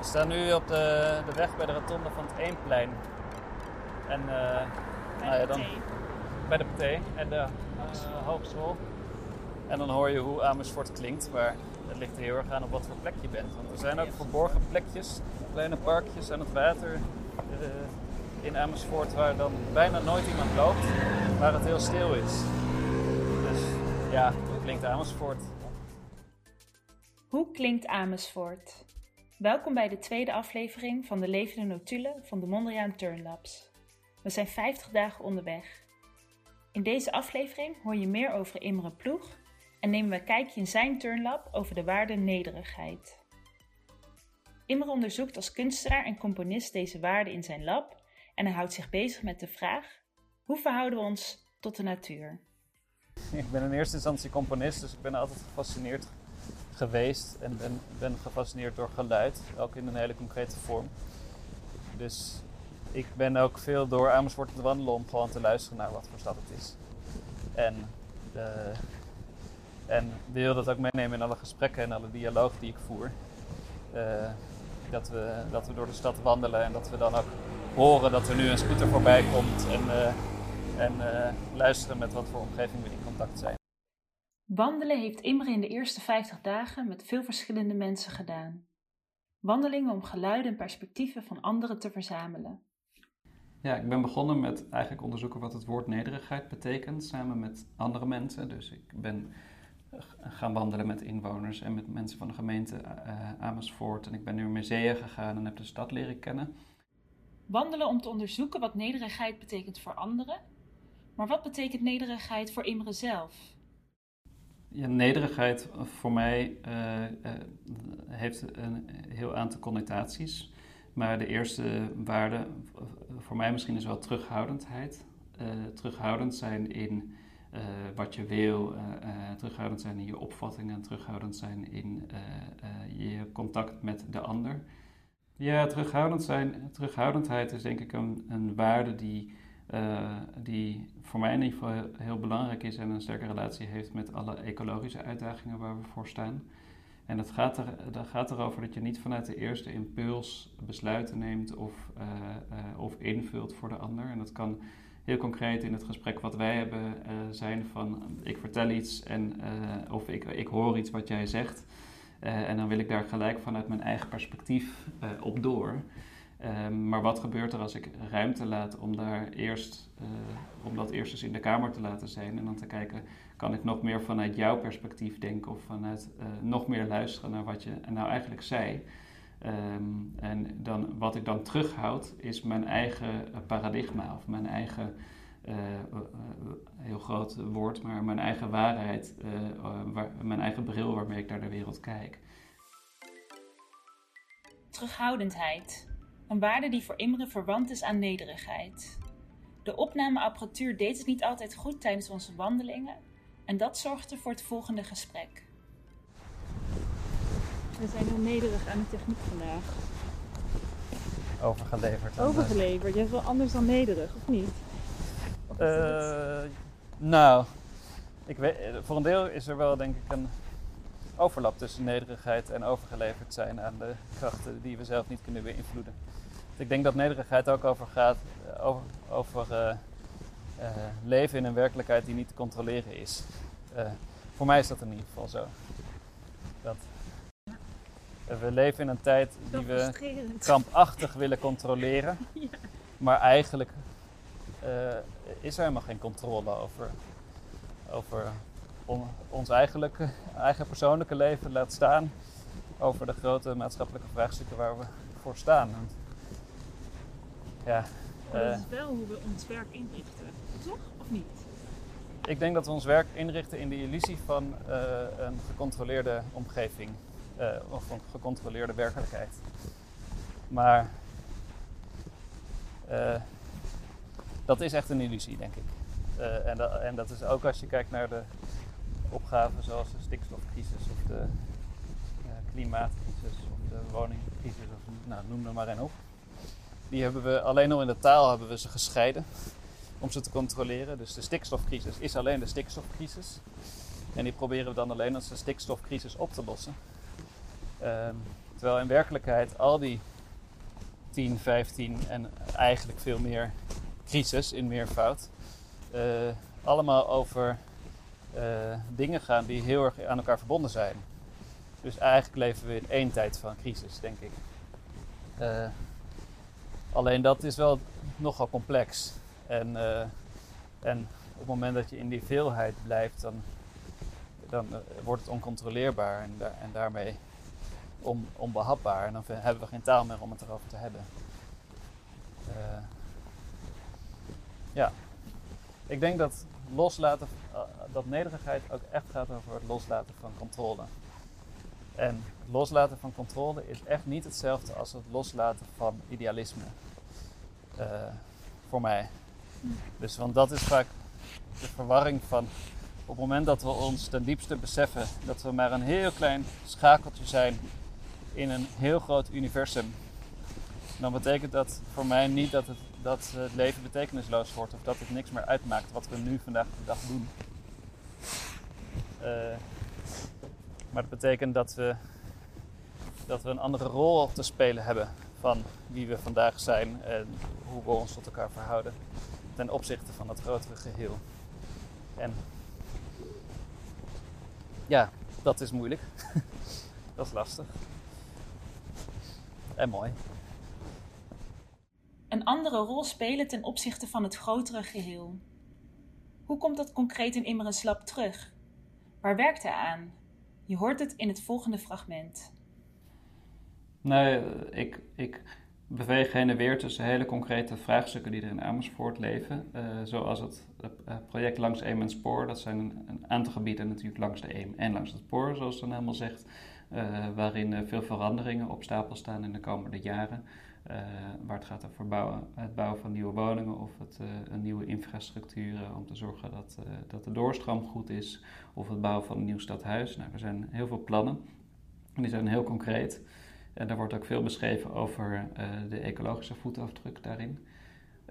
We staan nu op de, de weg bij de rotonde van het Eemplein. En uh, nou ja, dan, bij de PT en de uh, hogeschool. En dan hoor je hoe Amersfoort klinkt, maar het ligt er heel erg aan op wat voor plek je bent. Want er zijn ook verborgen plekjes, kleine parkjes aan het water uh, in Amersfoort waar dan bijna nooit iemand loopt, waar het heel stil is. Dus ja, hoe klinkt Amersfoort? Hoe klinkt Amersfoort? Welkom bij de tweede aflevering van de levende notulen van de Mondriaan Turnlabs. We zijn 50 dagen onderweg. In deze aflevering hoor je meer over Imre Ploeg en nemen we een kijkje in zijn turnlab over de waarde nederigheid. Imre onderzoekt als kunstenaar en componist deze waarde in zijn lab en hij houdt zich bezig met de vraag: hoe verhouden we ons tot de natuur? Ik ben in eerste instantie componist, dus ik ben altijd gefascineerd geweest en ben, ben gefascineerd door geluid, ook in een hele concrete vorm. Dus ik ben ook veel door Amersfoort te wandelen om gewoon te luisteren naar wat voor stad het is. En, uh, en wil dat ook meenemen in alle gesprekken en alle dialoog die ik voer. Uh, dat, we, dat we door de stad wandelen en dat we dan ook horen dat er nu een scooter voorbij komt en, uh, en luisteren met wat voor omgeving we in contact zijn. Wandelen heeft Imre in de eerste 50 dagen met veel verschillende mensen gedaan. Wandelingen om geluiden en perspectieven van anderen te verzamelen. Ja, ik ben begonnen met eigenlijk onderzoeken wat het woord nederigheid betekent, samen met andere mensen. Dus ik ben gaan wandelen met inwoners en met mensen van de gemeente uh, Amersfoort. En ik ben nu naar musea gegaan en heb de stad leren kennen. Wandelen om te onderzoeken wat nederigheid betekent voor anderen. Maar wat betekent nederigheid voor Imre zelf? Ja, nederigheid voor mij uh, uh, heeft een heel aantal connotaties. Maar de eerste waarde voor mij misschien is wel terughoudendheid. Uh, terughoudend zijn in wat je wil, terughoudend zijn in je opvattingen, terughoudend zijn in je contact met de ander. Ja, terughoudend zijn, terughoudendheid is denk ik een, een waarde die uh, die voor mij in ieder geval heel belangrijk is en een sterke relatie heeft met alle ecologische uitdagingen waar we voor staan. En dat gaat, er, dat gaat erover dat je niet vanuit de eerste impuls besluiten neemt of, uh, uh, of invult voor de ander. En dat kan heel concreet in het gesprek wat wij hebben zijn van ik vertel iets en, of ik, ik hoor iets wat jij zegt. en dan wil ik daar gelijk vanuit mijn eigen perspectief op door. Um, maar wat gebeurt er als ik ruimte laat om, daar eerst, uh, om dat eerst eens in de kamer te laten zijn en dan te kijken, kan ik nog meer vanuit jouw perspectief denken of vanuit uh, nog meer luisteren naar wat je nou eigenlijk zei. Um, en dan, wat ik dan terughoud is mijn eigen paradigma of mijn eigen, heel groot woord, maar mijn eigen waarheid, waar, mijn eigen bril waarmee ik naar de wereld kijk. Terughoudendheid. Een waarde die voor Imre verwant is aan nederigheid. De opnameapparatuur deed het niet altijd goed tijdens onze wandelingen en dat zorgde voor het volgende gesprek. We zijn heel nederig aan de techniek vandaag. Overgeleverd. Overgeleverd. Jij is wel anders dan nederig, of niet? Of uh, nou, ik weet, voor een deel is er wel denk ik een overlap tussen nederigheid en overgeleverd zijn aan de krachten die we zelf niet kunnen beïnvloeden. Ik denk dat nederigheid ook over gaat, eh, over, over uh, uh, leven in een werkelijkheid die niet te controleren is. Uh, voor mij is dat in ieder geval zo. Dat, we leven in een tijd die we krampachtig willen controleren. ja. Maar eigenlijk is er helemaal geen controle over, over ons eigenlijke, eigen persoonlijke leven, laat staan over de grote maatschappelijke vraagstukken waar we voor staan. Ja, maar dat is wel hoe we ons werk inrichten, toch? Of niet? Ik denk dat we ons werk inrichten in de illusie van uh, een gecontroleerde omgeving. Uh, of een gecontroleerde werkelijkheid. Maar uh, dat is echt een illusie, denk ik. en, en dat is ook als je kijkt naar de opgaven zoals de stikstofcrisis of de klimaatcrisis of de woningcrisis, of nou, noem er maar een op. Die hebben we alleen al in de taal hebben we ze gescheiden om ze te controleren. Dus de stikstofcrisis is alleen de stikstofcrisis. En die proberen we dan alleen als de stikstofcrisis op te lossen. Um, Terwijl in werkelijkheid al die 10, 15 en eigenlijk veel meer crisis in meervoud, uh, allemaal over dingen gaan die heel erg aan elkaar verbonden zijn. Dus eigenlijk leven we in één tijd van crisis, denk ik. Uh, alleen dat is wel nogal complex. En, en op het moment dat je in die veelheid blijft, dan, dan wordt het oncontroleerbaar en, en daarmee on, onbehapbaar. En dan hebben we geen taal meer om het erover te hebben. Ja, ik denk dat loslaten, uh, dat nederigheid ook echt gaat over het loslaten van controle. En het loslaten van controle is echt niet hetzelfde als het loslaten van idealisme. Uh, voor mij. Dus, want dat is vaak de verwarring van op het moment dat we ons ten diepste beseffen dat we maar een heel klein schakeltje zijn in een heel groot universum, dan betekent dat voor mij niet dat het, dat het leven betekenisloos wordt of dat het niks meer uitmaakt wat we nu vandaag de dag doen. Uh, maar dat betekent dat we, dat we een andere rol te spelen hebben van wie we vandaag zijn en hoe we ons tot elkaar verhouden ten opzichte van het grotere geheel. En ja, dat is moeilijk. dat is lastig. En mooi. Een andere rol spelen ten opzichte van het grotere geheel. Hoe komt dat concreet in Imre Lab terug? Waar werkt hij aan? Je hoort het in het volgende fragment. Nee, ik, ik beweeg heen en weer tussen hele concrete vraagstukken die er in Amersfoort leven. Uh, zoals het uh, project Langs Eem en Spoor. Dat zijn een, een, aantal gebieden natuurlijk langs de Eem en langs het spoor, zoals het dan helemaal zegt. Uh, waarin veel veranderingen op stapel staan in de komende jaren. Waar het gaat over het bouwen van nieuwe woningen of het, een nieuwe infrastructuur om te zorgen dat, dat de doorstroom goed is. Of het bouwen van een nieuw stadhuis. Nou, er zijn heel veel plannen en die zijn heel concreet. En daar wordt ook veel beschreven over de ecologische voetafdruk daarin.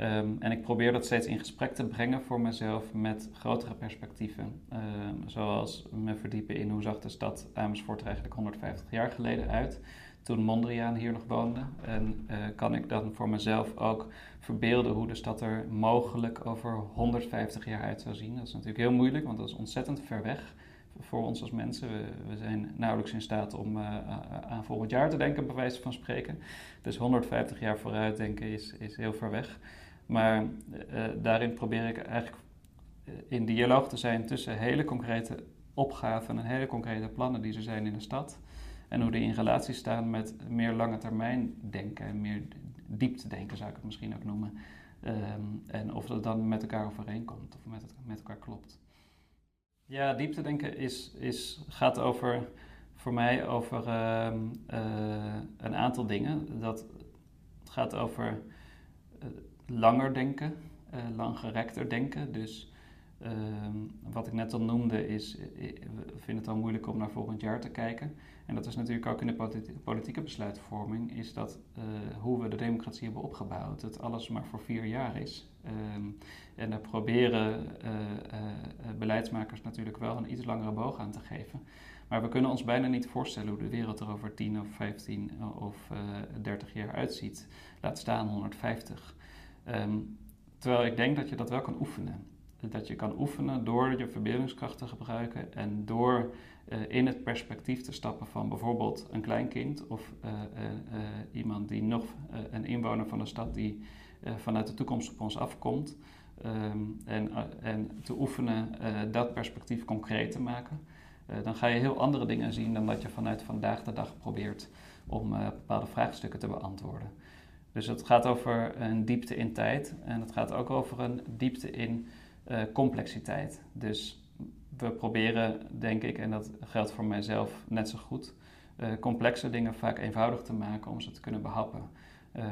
Um, en ik probeer dat steeds in gesprek te brengen voor mezelf met grotere perspectieven. Um, zoals me verdiepen in hoe zag de stad Amersfoort er eigenlijk 150 jaar geleden uit. Toen Mondriaan hier nog woonde. En uh, kan ik dan voor mezelf ook verbeelden hoe de stad er mogelijk over 150 jaar uit zou zien. Dat is natuurlijk heel moeilijk, want dat is ontzettend ver weg voor ons als mensen. We, zijn nauwelijks in staat om uh, aan volgend jaar te denken, bij wijze van spreken. Dus 150 jaar vooruit denken is, is heel ver weg. Maar uh, daarin probeer ik eigenlijk in dialoog te zijn tussen hele concrete opgaven en hele concrete plannen die er zijn in de stad. En hoe die in relatie staan met meer lange termijn denken en meer diepte denken, zou ik het misschien ook noemen. Um, en of dat dan met elkaar overeenkomt of met, met elkaar klopt. Ja, dieptedenken is, is, gaat over, voor mij over uh, uh, een aantal dingen. Dat gaat over uh, langer denken, langgerekter denken. Dus ehm, wat ik net al noemde is, ik vind het al moeilijk om naar volgend jaar te kijken. En dat is natuurlijk ook in de politieke besluitvorming, is dat hoe we de democratie hebben opgebouwd, dat alles maar voor vier jaar is. Um, en daar proberen beleidsmakers natuurlijk wel een iets langere boog aan te geven. Maar we kunnen ons bijna niet voorstellen hoe de wereld er over 10 of 15 of uh, 30 jaar uitziet. Laat staan 150. Um, ehm, terwijl ik denk dat je dat wel kan oefenen. Dat je kan oefenen door je verbeeldingskracht te gebruiken en door in het perspectief te stappen van bijvoorbeeld een kleinkind of iemand die nog een inwoner van een stad die vanuit de toekomst op ons afkomt. Um, en, en te oefenen dat perspectief concreet te maken. dan ga je heel andere dingen zien dan dat je vanuit vandaag de dag probeert om bepaalde vraagstukken te beantwoorden. Dus het gaat over een diepte in tijd en het gaat ook over een diepte in complexiteit. Dus we proberen, denk ik, en dat geldt voor mijzelf net zo goed, complexe dingen vaak eenvoudig te maken om ze te kunnen behappen. Uh,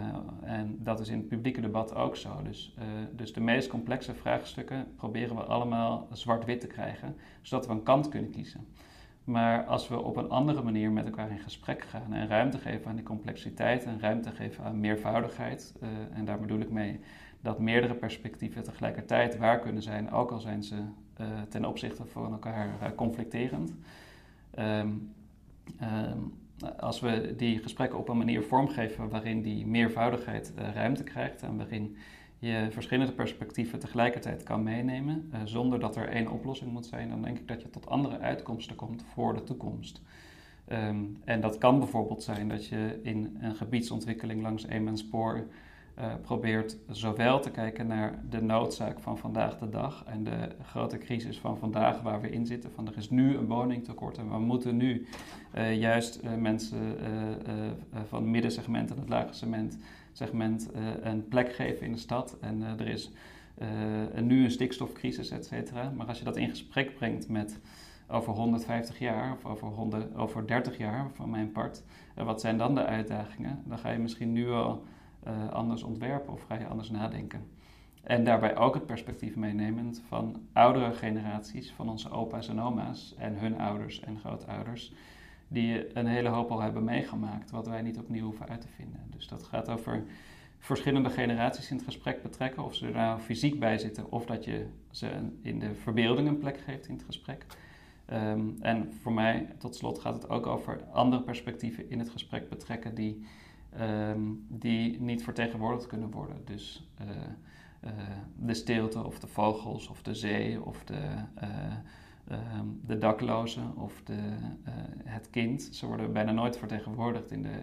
en dat is in het publieke debat ook zo. Dus, dus de meest complexe vraagstukken proberen we allemaal zwart-wit te krijgen, zodat we een kant kunnen kiezen. Maar als we op een andere manier met elkaar in gesprek gaan en ruimte geven aan die complexiteit en ruimte geven aan meervoudigheid, en daar bedoel ik mee dat meerdere perspectieven tegelijkertijd waar kunnen zijn, ook al zijn ze ten opzichte van elkaar conflicterend. Um, um, als we die gesprekken op een manier vormgeven waarin die meervoudigheid ruimte krijgt en waarin je verschillende perspectieven tegelijkertijd kan meenemen, zonder dat er één oplossing moet zijn, dan denk ik dat je tot andere uitkomsten komt voor de toekomst. Ehm, en dat kan bijvoorbeeld zijn dat je in een gebiedsontwikkeling langs spoor uh, probeert zowel te kijken naar de noodzaak van vandaag de dag en de grote crisis van vandaag waar we in zitten. Van er is nu een woningtekort en we moeten nu uh, juist uh, mensen van het middensegment en het lage segment, segment een plek geven in de stad. En er is nu een stikstofcrisis, et cetera. Maar als je dat in gesprek brengt met over 150 jaar of over, 100, over 30 jaar van mijn part, wat zijn dan de uitdagingen? Dan ga je misschien nu al uh, anders ontwerpen of ga je anders nadenken. En daarbij ook het perspectief meenemend van oudere generaties, van onze opa's en oma's en hun ouders en grootouders, die een hele hoop al hebben meegemaakt, wat wij niet opnieuw hoeven uit te vinden. Dus dat gaat over verschillende generaties in het gesprek betrekken, of ze er nou fysiek bij zitten of dat je ze in de verbeelding een plek geeft in het gesprek. Um, en voor mij, tot slot, gaat het ook over andere perspectieven in het gesprek betrekken die um, die niet vertegenwoordigd kunnen worden. Dus uh, uh, de stilte of de vogels of de zee of de, uh, um, de daklozen of de, het kind. Ze worden bijna nooit vertegenwoordigd in de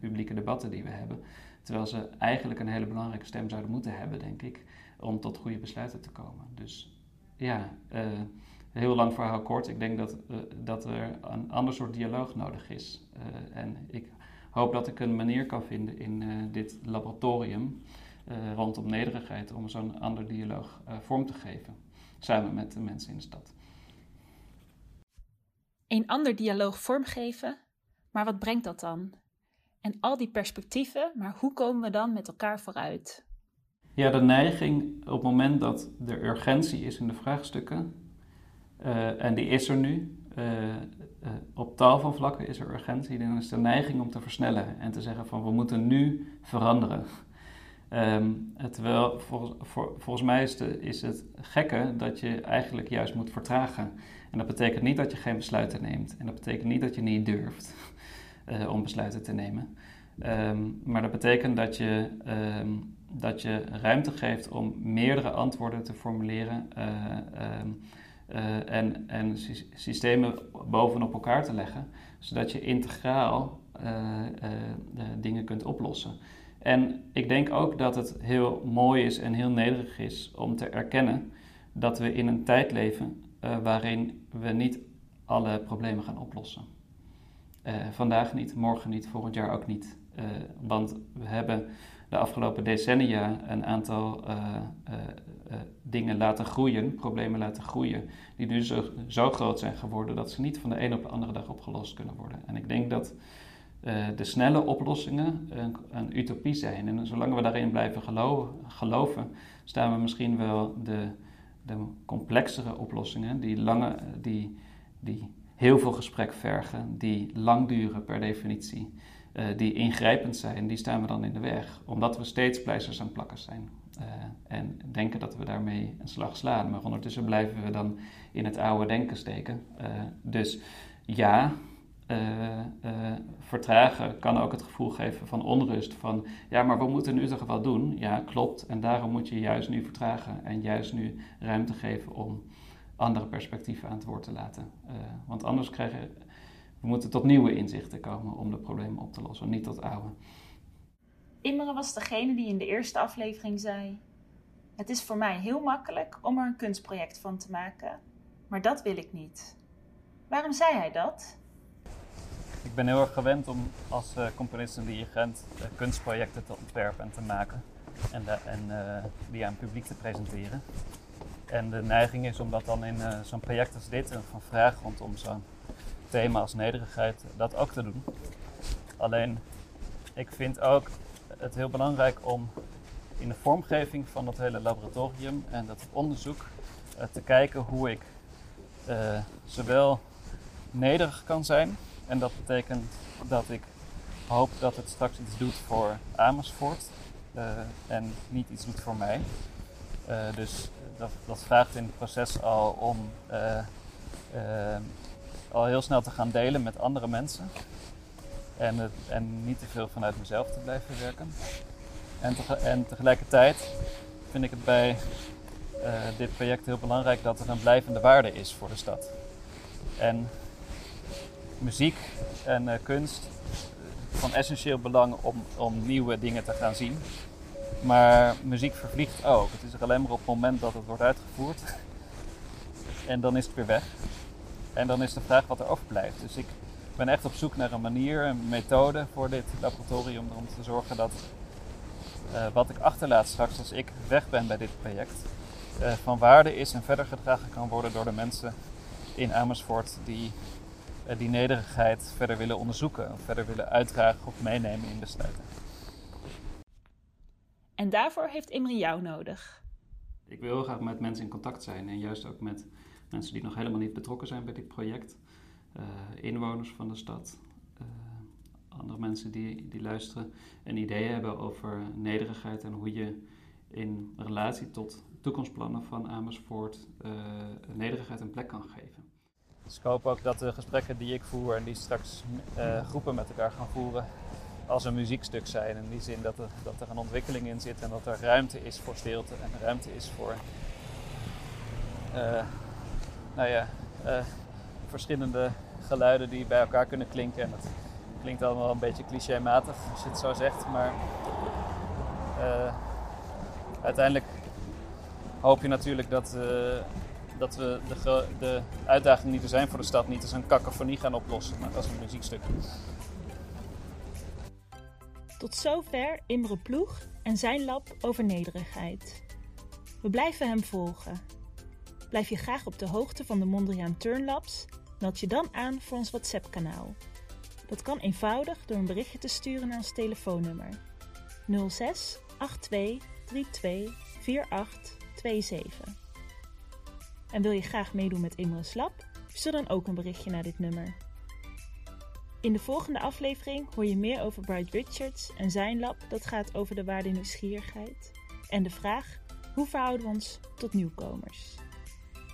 publieke debatten die we hebben. Terwijl ze eigenlijk een hele belangrijke stem zouden moeten hebben, denk ik, om tot goede besluiten te komen. Dus ja, heel lang verhaal kort. Ik denk dat, dat er een ander soort dialoog nodig is. en ik hoop dat ik een manier kan vinden in uh, dit laboratorium uh, rondom nederigheid om zo'n ander dialoog uh, vorm te geven, samen met de mensen in de stad. Een ander dialoog vormgeven, maar wat brengt dat dan? En al die perspectieven, maar hoe komen we dan met elkaar vooruit? Ja, de neiging op het moment dat er urgentie is in de vraagstukken, en die is er nu, op tal van vlakken is er urgentie. Dan is de neiging om te versnellen en te zeggen van we moeten nu veranderen. Um, terwijl volgens, volgens mij is, het gekke dat je eigenlijk juist moet vertragen. En dat betekent niet dat je geen besluiten neemt. En dat betekent niet dat je niet durft uh, om besluiten te nemen. Um, maar dat betekent dat je, um, dat je ruimte geeft om meerdere antwoorden te formuleren. Uh, en, en systemen bovenop elkaar te leggen, zodat je integraal uh, dingen kunt oplossen. En ik denk ook dat het heel mooi is en heel nederig is om te erkennen dat we in een tijd leven waarin we niet alle problemen gaan oplossen. vandaag niet, morgen niet, volgend jaar ook niet. want we hebben de afgelopen decennia een aantal uh, uh, uh, dingen laten groeien, problemen laten groeien, die nu zo, groot zijn geworden dat ze niet van de een op de andere dag opgelost kunnen worden. En ik denk dat de snelle oplossingen een, een, utopie zijn. En zolang we daarin blijven geloven, geloven staan we misschien wel de, de complexere oplossingen, die, lange, die, die heel veel gesprek vergen, die lang duren per definitie. Uh, die ingrijpend zijn, die staan we dan in de weg. Omdat we steeds pleisters aan plakken zijn. Uh, en denken dat we daarmee een slag slaan. Maar ondertussen blijven we dan in het oude denken steken. Uh, dus ja, vertragen kan ook het gevoel geven van onrust. Van ja, maar we moeten nu toch wel doen. Ja, klopt. En daarom moet je juist nu vertragen. En juist nu ruimte geven om andere perspectieven aan het woord te laten. want anders krijgen we moeten tot nieuwe inzichten komen om de problemen op te lossen, niet tot oude. Imre was degene die in de eerste aflevering zei: Het is voor mij heel makkelijk om er een kunstproject van te maken, maar dat wil ik niet. Waarom zei hij dat? Ik ben heel erg gewend om als uh, componist en dirigent uh, kunstprojecten te ontwerpen en te maken en, de, en uh, die aan het publiek te presenteren. En de neiging is om dat dan in zo'n project als dit, van vraag rondom zo'n thema als nederigheid dat ook te doen. Alleen, ik vind ook het heel belangrijk om in de vormgeving van dat hele laboratorium en dat onderzoek uh, te kijken hoe ik uh, zowel nederig kan zijn. En dat betekent dat ik hoop dat het straks iets doet voor Amersfoort uh, en niet iets doet voor mij. dus dat, dat, vraagt in het proces al om al heel snel te gaan delen met andere mensen. En, het, en niet te veel vanuit mezelf te blijven werken. En, en tegelijkertijd vind ik het bij uh, dit project heel belangrijk dat er een blijvende waarde is voor de stad. En muziek en uh, kunst van essentieel belang om, om nieuwe dingen te gaan zien. Maar muziek vervliegt ook. Het is er alleen maar op het moment dat het wordt uitgevoerd. En dan is het weer weg. En dan is de vraag wat er overblijft. Dus ik ben echt op zoek naar een manier, een methode voor dit laboratorium om te zorgen dat uh, wat ik achterlaat straks als ik weg ben bij dit project, uh, van waarde is en verder gedragen kan worden door de mensen in Amersfoort die uh, die nederigheid verder willen onderzoeken, of verder willen uitdragen of meenemen in besluiten. En daarvoor heeft Imri jou nodig. Ik wil heel graag met mensen in contact zijn en juist ook met mensen die nog helemaal niet betrokken zijn bij dit project. Uh, inwoners van de stad, uh, andere mensen die, die luisteren en ideeën hebben over nederigheid en hoe je in relatie tot toekomstplannen van Amersfoort uh, nederigheid een plek kan geven. Dus ik hoop ook dat de gesprekken die ik voer en die straks groepen met elkaar gaan voeren, als een muziekstuk zijn. In die zin dat er, dat er een ontwikkeling in zit en dat er ruimte is voor stilte en ruimte is voor nou ja, uh, verschillende geluiden die bij elkaar kunnen klinken. En dat klinkt allemaal een beetje clichématig als je het zo zegt, maar uh, uiteindelijk hoop je natuurlijk dat, dat we de, de uitdagingen die er zijn voor de stad niet als een cacophonie gaan oplossen, maar als een muziekstuk. Tot zover Imre Ploeg en zijn lab over nederigheid. We blijven hem volgen. Blijf je graag op de hoogte van de Mondriaan Turnlabs? Meld je dan aan voor ons WhatsApp-kanaal. Dat kan eenvoudig door een berichtje te sturen naar ons telefoonnummer 06 82 32 4827. En wil je graag meedoen met Imre's Lab? Stuur dan ook een berichtje naar dit nummer. In de volgende aflevering hoor je meer over Bright Richards en zijn lab dat gaat over de waarde nieuwsgierigheid en de vraag hoe verhouden we ons tot nieuwkomers.